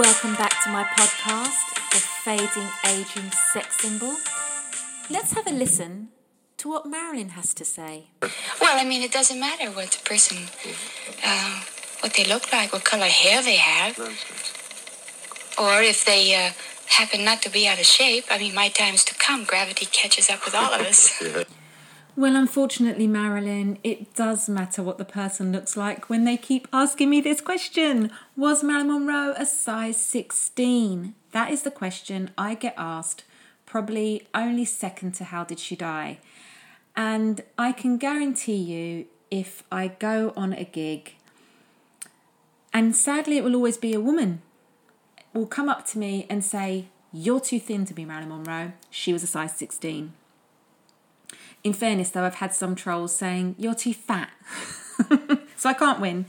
Welcome back to my podcast, The Fading Aging Sex Symbol. Let's have a listen to what Marilyn has to say. Well, I mean, it doesn't matter what the person, uh, what they look like, what color hair they have, or if they uh, happen not to be out of shape. I mean, my time's to come. Gravity catches up with all of us. Well, unfortunately, Marilyn, it does matter what the person looks like when they keep asking me this question Was Marilyn Monroe a size 16? That is the question I get asked, probably only second to how did she die. And I can guarantee you, if I go on a gig, and sadly, it will always be a woman, will come up to me and say, You're too thin to be Marilyn Monroe. She was a size 16. In fairness, though, I've had some trolls saying, You're too fat. so I can't win.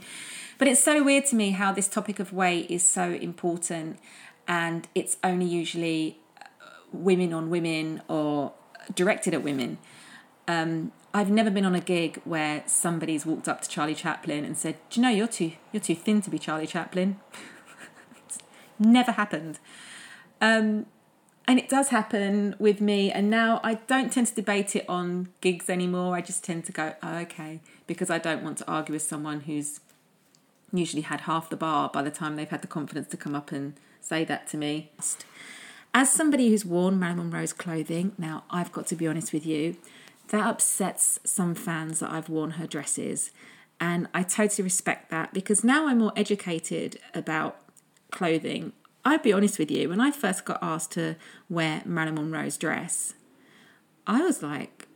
But it's so weird to me how this topic of weight is so important and it's only usually uh, women on women or directed at women. Um, I've never been on a gig where somebody's walked up to Charlie Chaplin and said, "Do you know you're too you're too thin to be Charlie Chaplin?" never happened. Um, and it does happen with me and now i don't tend to debate it on gigs anymore. I just tend to go oh, okay because i don't want to argue with someone who's usually had half the bar by the time they've had the confidence to come up and say that to me. As somebody who's worn marilyn monroe's clothing now i've got to be honest with you that upsets some fans that i've worn her dresses. And i totally respect that because now i'm more educated about clothing I'd be honest with you, when I first got asked to wear Marilyn Monroe's dress, I was like,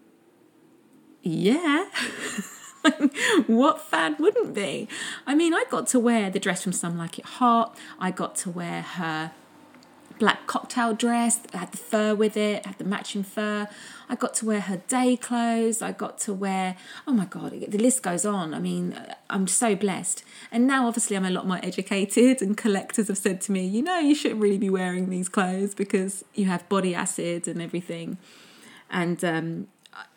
yeah. what fan wouldn't be? I mean, I got to wear the dress from Some Like It Hot. I got to wear her black cocktail dress, I had the fur with it, I had the matching fur. I got to wear her day clothes. I got to wear, oh my God, the list goes on. I mean, I'm so blessed. And now, obviously, I'm a lot more educated, and collectors have said to me, you know, you shouldn't really be wearing these clothes because you have body acid and everything. And um,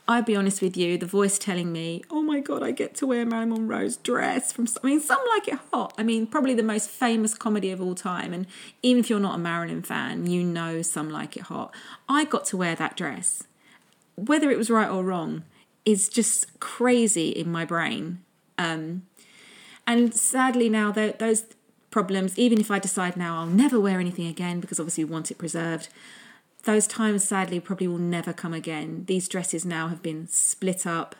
I'll be honest with you, the voice telling me, oh my God, I get to wear Marilyn Monroe's dress from, I mean, some like it hot. I mean, probably the most famous comedy of all time. And even if you're not a Marilyn fan, you know some like it hot. I got to wear that dress. Whether it was right or wrong is just crazy in my brain. Um, and sadly, now those problems, even if I decide now I'll never wear anything again because obviously we want it preserved, those times sadly probably will never come again. These dresses now have been split up.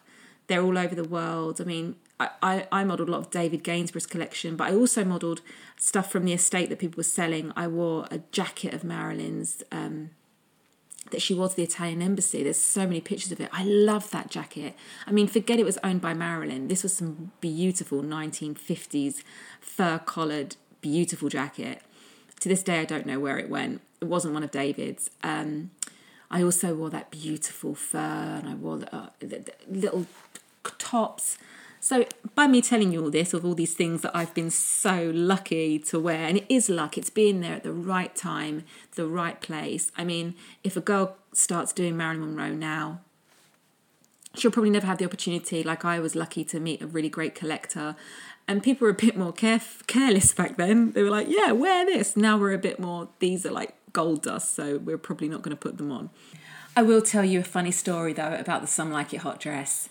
They're all over the world. I mean, I, I, I modelled a lot of David Gainsborough's collection, but I also modelled stuff from the estate that people were selling. I wore a jacket of Marilyn's um, that she wore to the Italian embassy. There's so many pictures of it. I love that jacket. I mean, forget it was owned by Marilyn. This was some beautiful 1950s fur collared, beautiful jacket. To this day, I don't know where it went it wasn't one of David's. Um, I also wore that beautiful fur and I wore the, uh, the, the little tops. So, by me telling you all this, of all these things that I've been so lucky to wear, and it is luck, it's being there at the right time, the right place. I mean, if a girl starts doing Marilyn Monroe now, she'll probably never have the opportunity, like I was lucky to meet a really great collector. And people were a bit more caref- careless back then. They were like, yeah, wear this. Now we're a bit more, these are like gold dust, so we're probably not going to put them on. I will tell you a funny story though about the Some Like It Hot dress.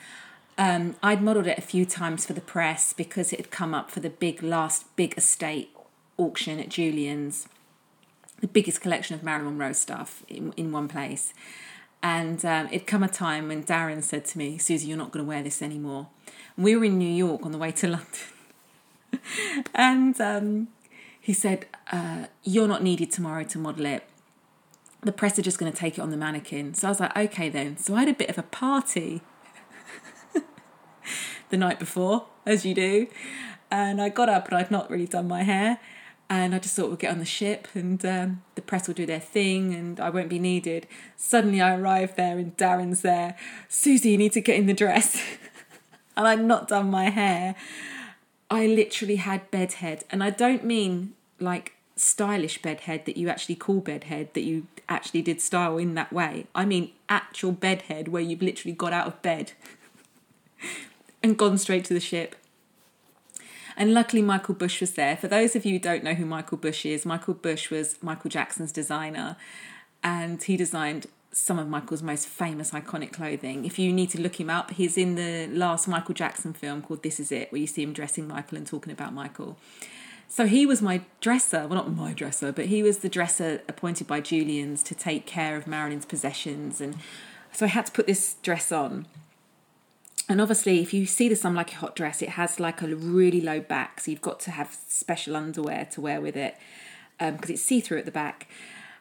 Um, I'd modelled it a few times for the press because it had come up for the big last big estate auction at Julien's, the biggest collection of Marilyn Monroe stuff in, in one place. And um, it'd come a time when Darren said to me, Susie, you're not going to wear this anymore. And we were in New York on the way to London. and um, he said, uh, You're not needed tomorrow to model it. The press are just going to take it on the mannequin. So I was like, Okay, then. So I had a bit of a party the night before, as you do. And I got up and I'd not really done my hair. And I just thought we'll get on the ship and um, the press will do their thing and I won't be needed. Suddenly I arrive there and Darren's there. Susie, you need to get in the dress. and I'd not done my hair. I literally had bedhead. And I don't mean like stylish bedhead that you actually call bedhead that you actually did style in that way. I mean actual bedhead where you've literally got out of bed and gone straight to the ship. And luckily, Michael Bush was there. For those of you who don't know who Michael Bush is, Michael Bush was Michael Jackson's designer, and he designed some of Michael's most famous iconic clothing. If you need to look him up, he's in the last Michael Jackson film called This Is It, where you see him dressing Michael and talking about Michael. So he was my dresser, well, not my dresser, but he was the dresser appointed by Julien's to take care of Marilyn's possessions. And so I had to put this dress on. And obviously, if you see this, Some Like It Hot dress, it has like a really low back, so you've got to have special underwear to wear with it because um, it's see through at the back.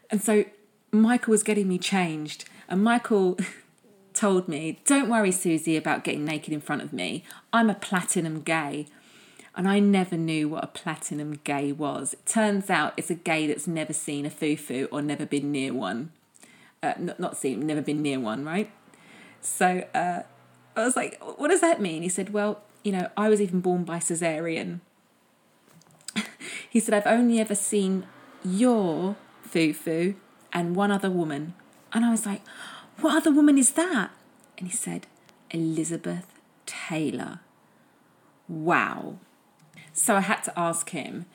And so Michael was getting me changed, and Michael told me, Don't worry, Susie, about getting naked in front of me. I'm a platinum gay. And I never knew what a platinum gay was. It turns out it's a gay that's never seen a foo or never been near one. Uh, not, not seen, never been near one, right? So uh, I was like, what does that mean? He said, well, you know, I was even born by cesarean. he said, I've only ever seen your foo and one other woman. And I was like, what other woman is that? And he said, Elizabeth Taylor. Wow. So I had to ask him,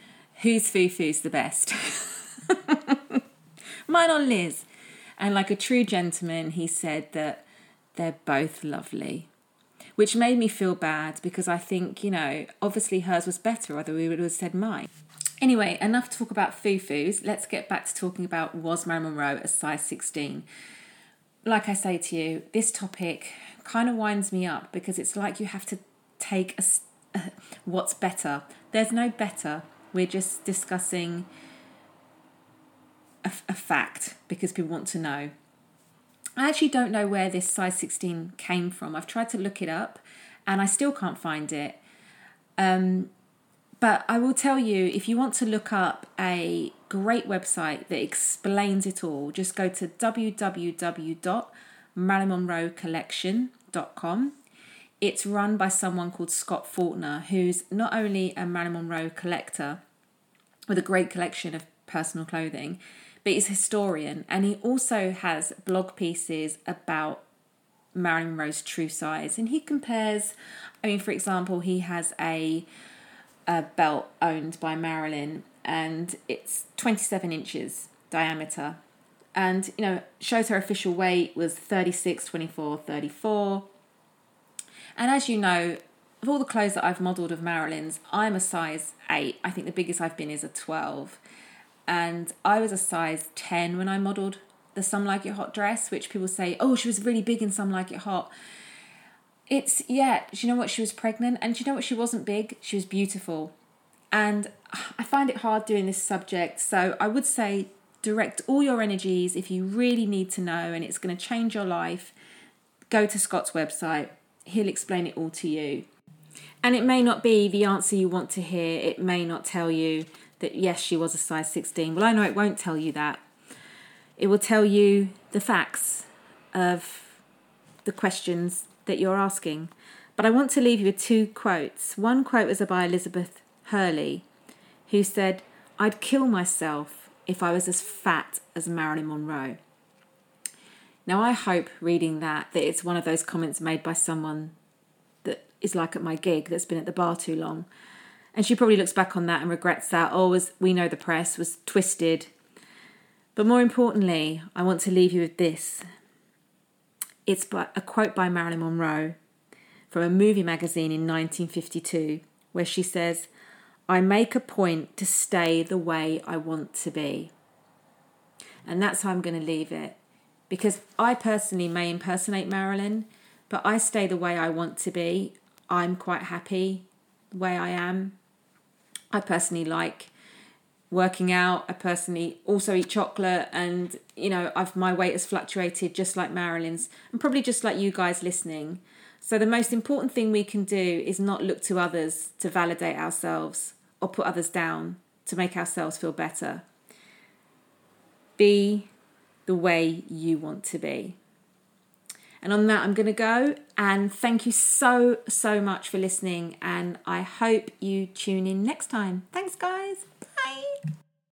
whose foo-foo's the best? Mine or Liz? And like a true gentleman, he said that they're both lovely. Which made me feel bad because I think, you know, obviously hers was better, otherwise we would have said mine. Anyway, enough talk about foo-foos. Let's get back to talking about was Marilyn Monroe a size 16? Like I say to you, this topic kind of winds me up because it's like you have to take a what's better. There's no better. We're just discussing a, a fact because people want to know. I actually don't know where this size 16 came from. I've tried to look it up and I still can't find it. Um, but I will tell you if you want to look up a great website that explains it all, just go to www.marilynmonroecollection.com it's run by someone called Scott Fortner, who's not only a Marilyn Monroe collector with a great collection of personal clothing, but he's a historian and he also has blog pieces about Marilyn Monroe's true size. And he compares, I mean, for example, he has a, a belt owned by Marilyn and it's 27 inches diameter. And, you know, shows her official weight was 36, 24, 34 and as you know, of all the clothes that I've modelled of Marilyn's, I'm a size 8. I think the biggest I've been is a 12. And I was a size 10 when I modelled the Some Like It Hot dress, which people say, oh, she was really big in Some Like It Hot. It's, yeah, do you know what? She was pregnant. And do you know what? She wasn't big, she was beautiful. And I find it hard doing this subject. So I would say direct all your energies if you really need to know and it's going to change your life. Go to Scott's website, he'll explain it all to you. And it may not be the answer you want to hear. It may not tell you that, yes, she was a size 16. Well, I know it won't tell you that. It will tell you the facts of the questions that you're asking. But I want to leave you with two quotes. One quote was by Elizabeth Hurley, who said, I'd kill myself if I was as fat as Marilyn Monroe. Now, I hope reading that that it's one of those comments made by someone that is like at my gig that's been at the bar too long. And she probably looks back on that and regrets that, oh, as we know the press was twisted. But more importantly, I want to leave you with this. It's a quote by Marilyn Monroe from a movie magazine in 1952 where she says, I make a point to stay the way I want to be. And that's how I'm going to leave it because I personally may impersonate Marilyn, but I stay the way I want to be. I'm quite happy the way I am. I personally like working out. I personally also eat chocolate, and you know, I've my weight has fluctuated just like Marilyn's, and probably just like you guys listening. So the most important thing we can do is not look to others to validate ourselves or put others down to make ourselves feel better. Be the way you want to be. And on that, I'm going to go. And thank you so, so much for listening. And I hope you tune in next time. Thanks, guys. Bye.